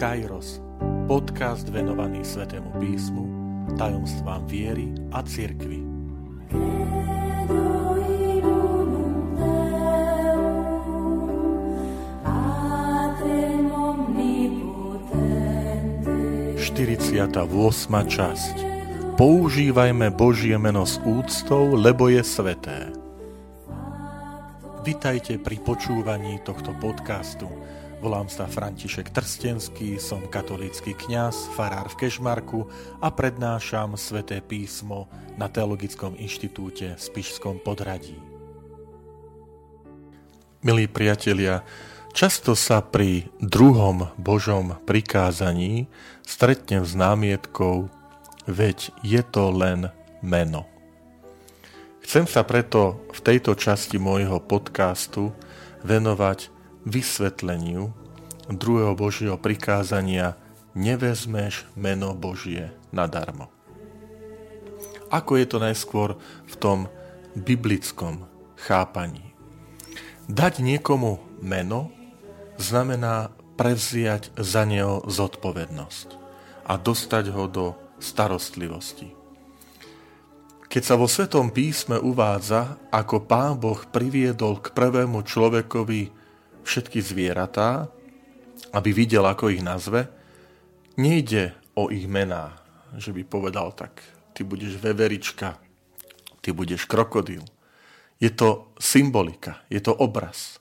Kairos, podcast venovaný Svetému písmu, tajomstvám viery a cirkvi. Štyridsiata časť Používajme Božie meno s úctou, lebo je sveté. Vitajte pri počúvaní tohto podcastu. Volám sa František Trstenský, som katolícky kňaz, farár v Kešmarku a prednášam sväté písmo na Teologickom inštitúte v Spišskom podradí. Milí priatelia, často sa pri druhom Božom prikázaní stretnem s námietkou, veď je to len meno. Chcem sa preto v tejto časti môjho podcastu venovať vysvetleniu druhého Božieho prikázania nevezmeš meno Božie nadarmo. Ako je to najskôr v tom biblickom chápaní? Dať niekomu meno znamená prevziať za neho zodpovednosť a dostať ho do starostlivosti. Keď sa vo Svetom písme uvádza, ako Pán Boh priviedol k prvému človekovi všetky zvieratá, aby videl, ako ich nazve, nejde o ich mená, že by povedal tak, ty budeš veverička, ty budeš krokodil. Je to symbolika, je to obraz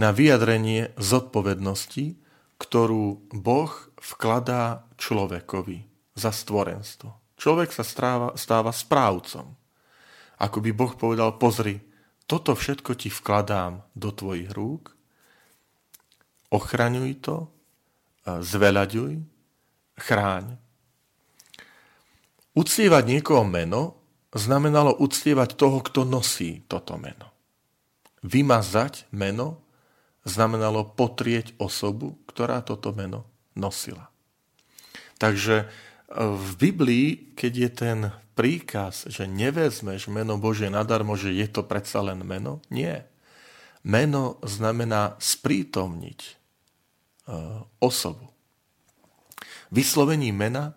na vyjadrenie zodpovednosti, ktorú Boh vkladá človekovi za stvorenstvo. Človek sa stáva, stáva správcom. Ako by Boh povedal, pozri, toto všetko ti vkladám do tvojich rúk ochraňuj to, zveľaďuj, chráň. Uctievať niekoho meno znamenalo uctievať toho, kto nosí toto meno. Vymazať meno znamenalo potrieť osobu, ktorá toto meno nosila. Takže e, v Biblii, keď je ten príkaz, že nevezmeš meno Bože nadarmo, že je to predsa len meno, nie. Meno znamená sprítomniť Eh, osobu. Vyslovení mena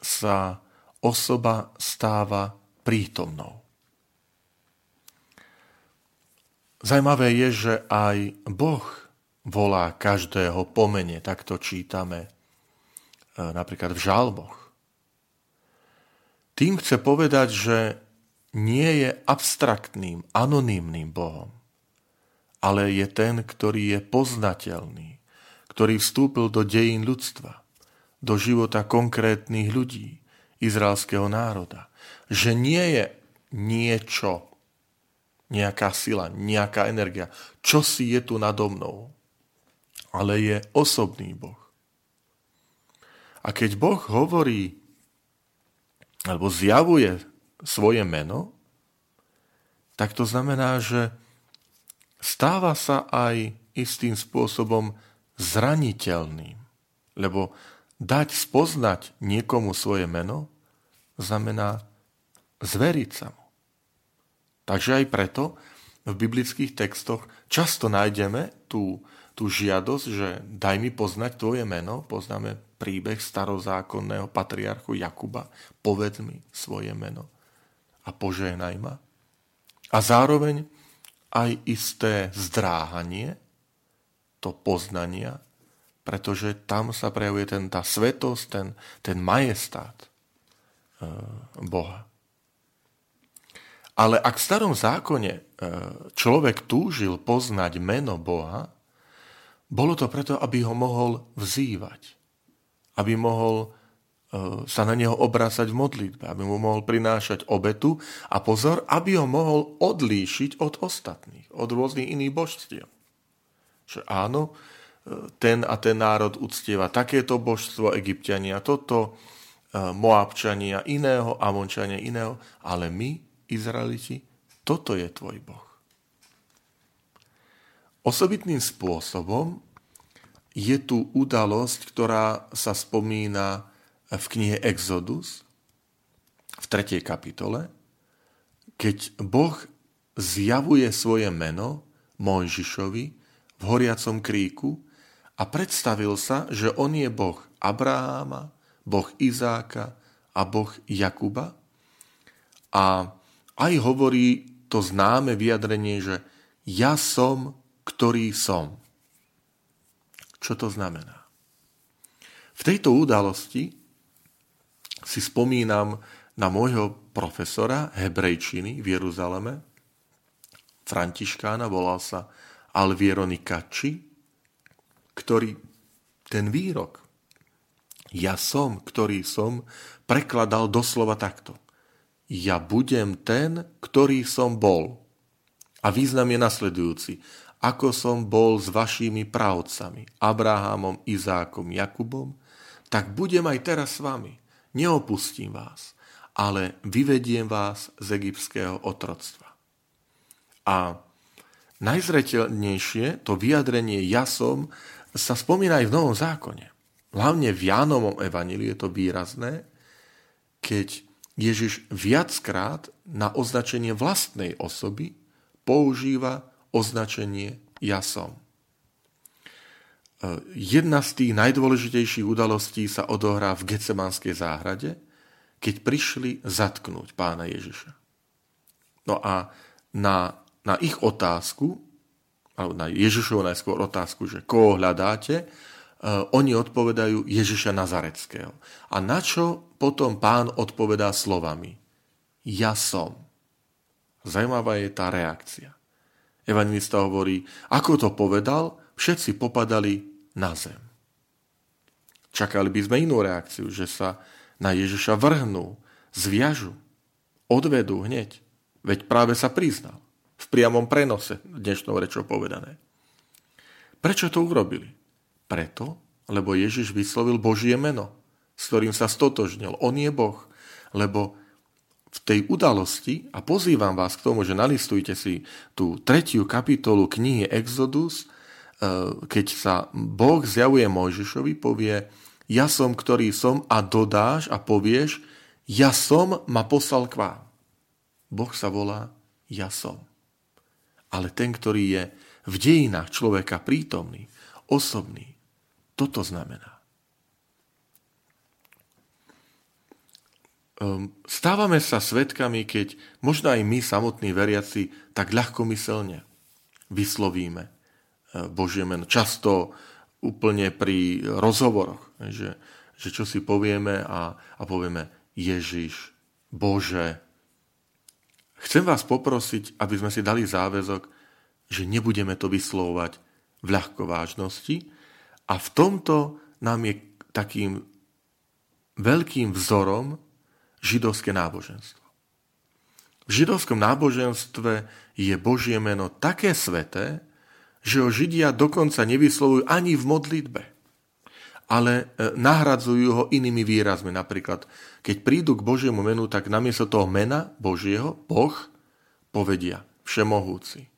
sa osoba stáva prítomnou. Zajímavé je, že aj Boh volá každého pomene, takto čítame eh, napríklad v žalboch. Tým chce povedať, že nie je abstraktným, anonymným Bohom, ale je ten, ktorý je poznateľný, ktorý vstúpil do dejín ľudstva, do života konkrétnych ľudí, izraelského národa. Že nie je niečo, nejaká sila, nejaká energia, čo si je tu nado mnou, ale je osobný Boh. A keď Boh hovorí alebo zjavuje svoje meno, tak to znamená, že stáva sa aj istým spôsobom zraniteľným. Lebo dať spoznať niekomu svoje meno znamená zveriť sa mu. Takže aj preto v biblických textoch často nájdeme tú, tú žiadosť, že daj mi poznať tvoje meno, poznáme príbeh starozákonného patriarchu Jakuba, povedz mi svoje meno a požehnaj ma. A zároveň aj isté zdráhanie, to poznania, pretože tam sa prejavuje ten, tá svetosť, ten, ten majestát e, Boha. Ale ak v starom zákone e, človek túžil poznať meno Boha, bolo to preto, aby ho mohol vzývať, aby mohol sa na neho obrácať v modlitbe, aby mu mohol prinášať obetu a pozor, aby ho mohol odlíšiť od ostatných, od rôznych iných božstiev. Že áno, ten a ten národ uctieva takéto božstvo, egyptiania toto, e, Moabčania iného, Amončania iného, ale my, Izraeliti, toto je tvoj Boh. Osobitným spôsobom je tu udalosť, ktorá sa spomína v knihe Exodus, v 3. kapitole, keď Boh zjavuje svoje meno Mojžišovi v horiacom kríku a predstavil sa, že on je Boh Abraháma, Boh Izáka a Boh Jakuba. A aj hovorí to známe vyjadrenie, že ja som, ktorý som. Čo to znamená? V tejto udalosti si spomínam na môjho profesora hebrejčiny v Jeruzaleme, františkána, volal sa Alviero Nikacci, ktorý ten výrok ja som, ktorý som, prekladal doslova takto. Ja budem ten, ktorý som bol. A význam je nasledujúci. Ako som bol s vašimi pravcami, Abrahamom, Izákom, Jakubom, tak budem aj teraz s vami. Neopustím vás, ale vyvediem vás z egyptského otroctva. A najzretelnejšie to vyjadrenie ja som sa spomína aj v Novom zákone. Hlavne v Jánovom evaníliu je to výrazné, keď Ježiš viackrát na označenie vlastnej osoby používa označenie ja som. Jedna z tých najdôležitejších udalostí sa odohrá v Gecemanskej záhrade, keď prišli zatknúť pána Ježiša. No a na, na ich otázku, alebo na Ježišovu najskôr otázku, že koho hľadáte, uh, oni odpovedajú Ježiša Nazareckého. A na čo potom pán odpovedá slovami? Ja som. Zajímavá je tá reakcia. Evangelista hovorí, ako to povedal, všetci popadali na zem. Čakali by sme inú reakciu, že sa na Ježiša vrhnú, zviažu, odvedú hneď. Veď práve sa priznal. V priamom prenose dnešnou rečou povedané. Prečo to urobili? Preto, lebo Ježiš vyslovil Božie meno, s ktorým sa stotožnil. On je Boh. Lebo v tej udalosti, a pozývam vás k tomu, že nalistujte si tú tretiu kapitolu knihy Exodus, keď sa Boh zjavuje Mojžišovi, povie, ja som, ktorý som a dodáš a povieš, ja som ma poslal k vám. Boh sa volá ja som. Ale ten, ktorý je v dejinách človeka prítomný, osobný, toto znamená. Ehm, stávame sa svetkami, keď možno aj my, samotní veriaci, tak ľahkomyselne vyslovíme Božie meno. Často úplne pri rozhovoroch, že, že čo si povieme a, a povieme Ježiš, Bože. Chcem vás poprosiť, aby sme si dali záväzok, že nebudeme to vyslovovať v ľahkovážnosti a v tomto nám je takým veľkým vzorom židovské náboženstvo. V židovskom náboženstve je Božie meno také sveté, že ho Židia dokonca nevyslovujú ani v modlitbe, ale e, nahradzujú ho inými výrazmi. Napríklad, keď prídu k Božiemu menu, tak namiesto toho mena Božieho, Boh, povedia všemohúci,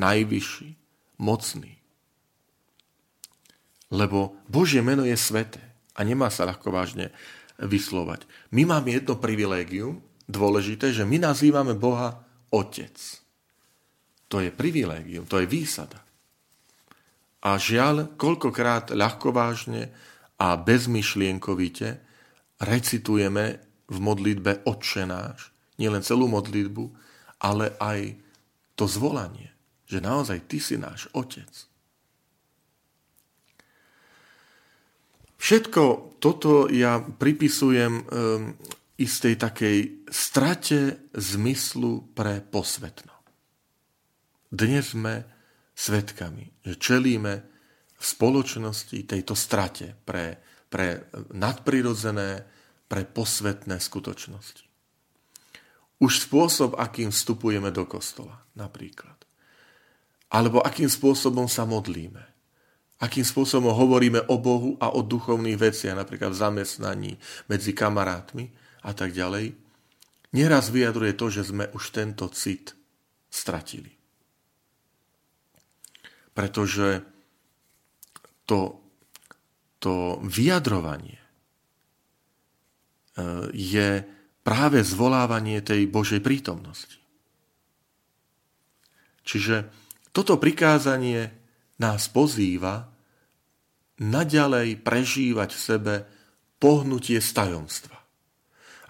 najvyšší, mocný. Lebo Božie meno je sveté a nemá sa ľahko vážne vyslovať. My máme jedno privilégium, dôležité, že my nazývame Boha Otec. To je privilégium, to je výsada. A žiaľ, koľkokrát ľahkovážne a bezmyšlienkovite recitujeme v modlitbe Otče náš, nielen celú modlitbu, ale aj to zvolanie, že naozaj Ty si náš Otec. Všetko toto ja pripisujem um, istej takej strate zmyslu pre posvetno. Dnes sme svetkami, že čelíme v spoločnosti tejto strate pre, pre nadprirodzené, pre posvetné skutočnosti. Už spôsob, akým vstupujeme do kostola, napríklad. Alebo akým spôsobom sa modlíme. Akým spôsobom hovoríme o Bohu a o duchovných veciach, napríklad v zamestnaní, medzi kamarátmi a tak ďalej, nieraz vyjadruje to, že sme už tento cit stratili pretože to, to vyjadrovanie e, je práve zvolávanie tej Božej prítomnosti. Čiže toto prikázanie nás pozýva naďalej prežívať v sebe pohnutie z tajomstva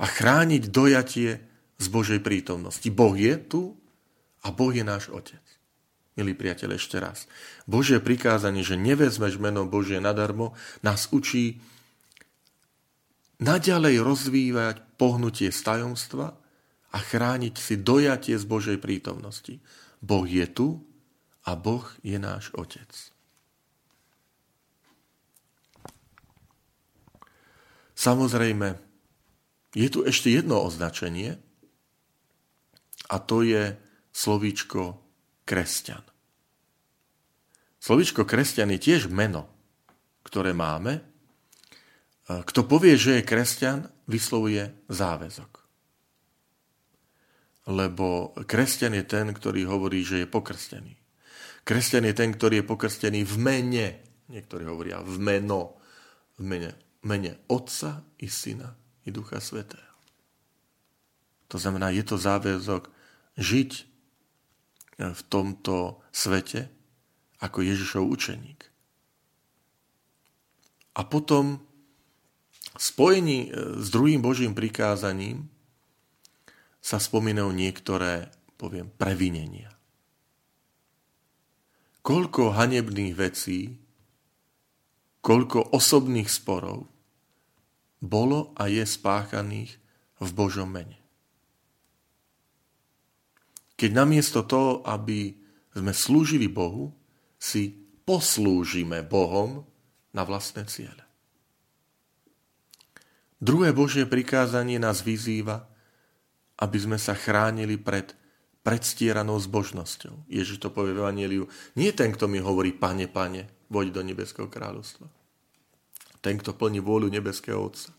a chrániť dojatie z Božej prítomnosti. Boh je tu a Boh je náš Otec. Milí priateľ, ešte raz. Božie prikázanie, že nevezmeš meno Božie nadarmo, nás učí naďalej rozvívať pohnutie z tajomstva a chrániť si dojatie z Božej prítomnosti. Boh je tu a Boh je náš Otec. Samozrejme, je tu ešte jedno označenie a to je slovíčko kresťan. Slovíčko kresťan je tiež meno, ktoré máme. Kto povie, že je kresťan, vyslovuje záväzok. Lebo kresťan je ten, ktorý hovorí, že je pokrstený. Kresťan je ten, ktorý je pokrstený v mene. Niektorí hovoria v meno, v mene, mene Otca i Syna i Ducha Svetého. To znamená, je to záväzok žiť v tomto svete ako Ježišov učeník. A potom spojení e, s druhým Božím prikázaním sa spomínajú niektoré, poviem, previnenia. Koľko hanebných vecí, koľko osobných sporov bolo a je spáchaných v Božom mene. Keď namiesto toho, aby sme slúžili Bohu, si poslúžime Bohom na vlastné ciele. Druhé Božie prikázanie nás vyzýva, aby sme sa chránili pred predstieranou zbožnosťou. Ježiš to povie v Evangeliu. Nie ten, kto mi hovorí, pane, pane, voď do nebeského kráľovstva ten, kto plní vôľu nebeského Otca.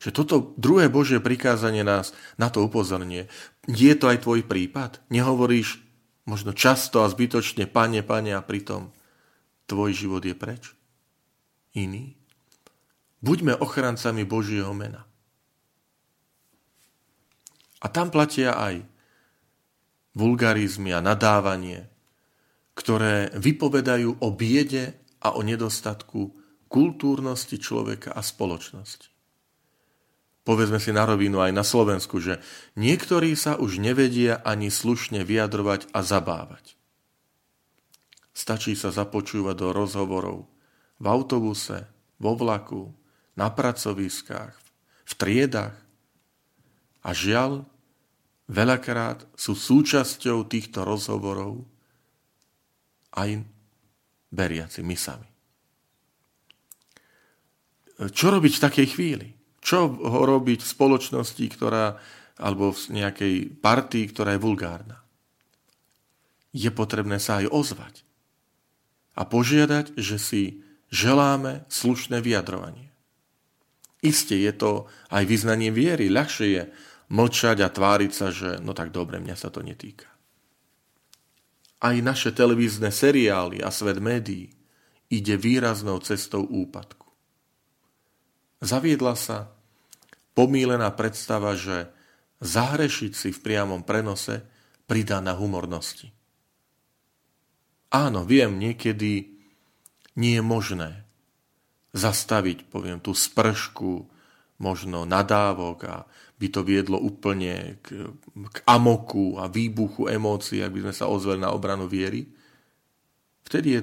Že toto druhé Božie prikázanie nás na to upozornie. Je to aj tvoj prípad? Nehovoríš možno často a zbytočne, pane, pane, a pritom tvoj život je preč? Iný? Buďme ochrancami Božieho mena. A tam platia aj vulgarizmy a nadávanie, ktoré vypovedajú o biede a o nedostatku kultúrnosti človeka a spoločnosti. Povedzme si na rovinu aj na Slovensku, že niektorí sa už nevedia ani slušne vyjadrovať a zabávať. Stačí sa započúvať do rozhovorov v autobuse, vo vlaku, na pracoviskách, v triedach. A žiaľ, veľakrát sú súčasťou týchto rozhovorov aj beriaci my sami. Čo robiť v takej chvíli? Čo ho robiť v spoločnosti, ktorá, alebo v nejakej partii, ktorá je vulgárna? Je potrebné sa aj ozvať a požiadať, že si želáme slušné vyjadrovanie. Isté je to aj vyznanie viery. Ľahšie je mlčať a tváriť sa, že no tak dobre, mňa sa to netýka. Aj naše televízne seriály a svet médií ide výraznou cestou úpadku. Zaviedla sa pomílená predstava, že zahrešiť si v priamom prenose pridá na humornosti. Áno, viem, niekedy nie je možné zastaviť, poviem, tú spršku možno nadávok a by to viedlo úplne k, k amoku a výbuchu emócií, ak by sme sa ozveli na obranu viery. Vtedy je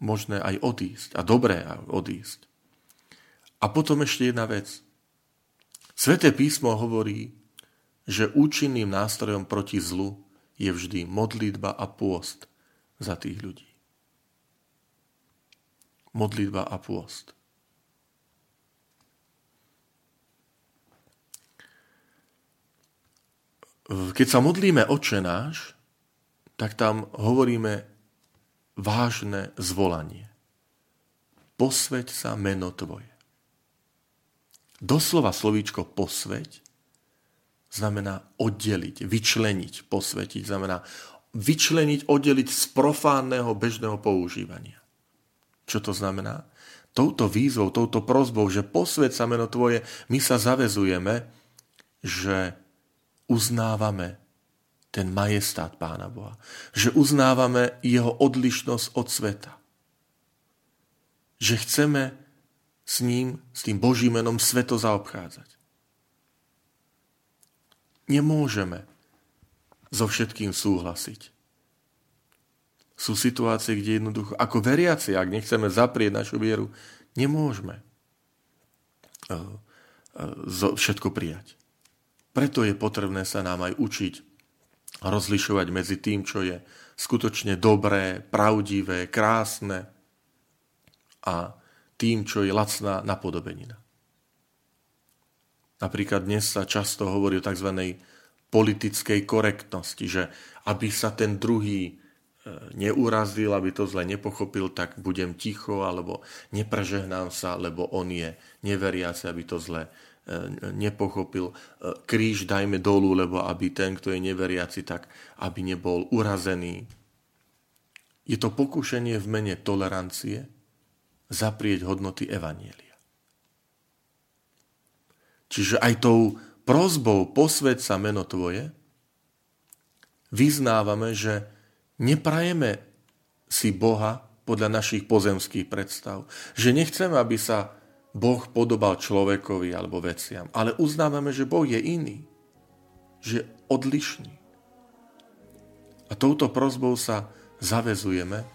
možné aj odísť a dobré odísť. A potom ešte jedna vec. Sveté písmo hovorí, že účinným nástrojom proti zlu je vždy modlitba a pôst za tých ľudí. Modlitba a pôst. Keď sa modlíme oče náš, tak tam hovoríme vážne zvolanie. Posveď sa meno Tvoje. Doslova slovíčko posveť znamená oddeliť, vyčleniť, posvetiť, znamená vyčleniť, oddeliť z profánneho bežného používania. Čo to znamená? Touto výzvou, touto prozbou, že posved sa meno Tvoje, my sa zavezujeme, že uznávame ten majestát Pána Boha. Že uznávame jeho odlišnosť od sveta. že chceme s ním, s tým Božím menom sveto zaobchádzať. Nemôžeme so všetkým súhlasiť. Sú situácie, kde jednoducho, ako veriaci, ak nechceme zaprieť našu vieru, nemôžeme eh, eh, všetko prijať. Preto je potrebné sa nám aj učiť rozlišovať medzi tým, čo je skutočne dobré, pravdivé, krásne a tým, čo je lacná napodobenina. Napríklad dnes sa často hovorí o tzv. politickej korektnosti, že aby sa ten druhý e, neurazil, aby to zle nepochopil, tak budem ticho, alebo neprežehnám sa, lebo on je neveriaci, aby to zle e, nepochopil. E, kríž dajme dolu, lebo aby ten, kto je neveriaci, tak aby nebol urazený. Je to pokušenie v mene tolerancie, zaprieť hodnoty Evanielia. Čiže aj tou prozbou posved sa meno Tvoje vyznávame, že neprajeme si Boha podľa našich pozemských predstav. Že nechceme, aby sa Boh podobal človekovi alebo veciam, ale uznávame, že Boh je iný, že odlišný. A touto prozbou sa zavezujeme,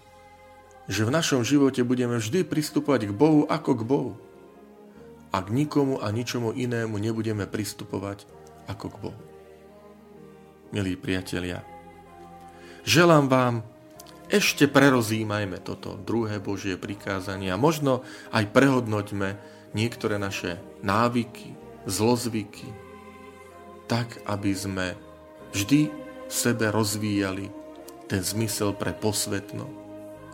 že v našom živote budeme vždy pristupovať k Bohu ako k Bohu. A k nikomu a ničomu inému nebudeme pristupovať ako k Bohu. Milí priatelia, želám vám, ešte prerozímajme toto druhé Božie prikázanie a možno aj prehodnoťme niektoré naše návyky, zlozvyky, tak, aby sme vždy v sebe rozvíjali ten zmysel pre posvetno,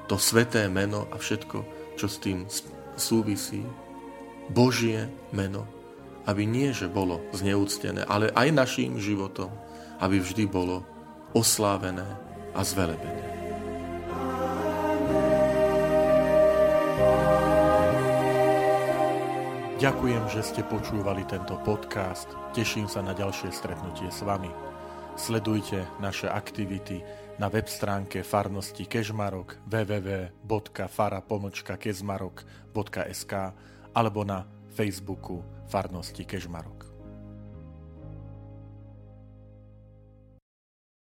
to sveté meno a všetko, čo s tým súvisí. Božie meno, aby nie, že bolo zneúctené, ale aj našim životom, aby vždy bolo oslávené a zvelebené. Ďakujem, že ste počúvali tento podcast. Teším sa na ďalšie stretnutie s vami. Sledujte naše aktivity na web stránke farnosti Kežmarok www.fara.kezmarok.sk alebo na Facebooku farnosti Kežmarok.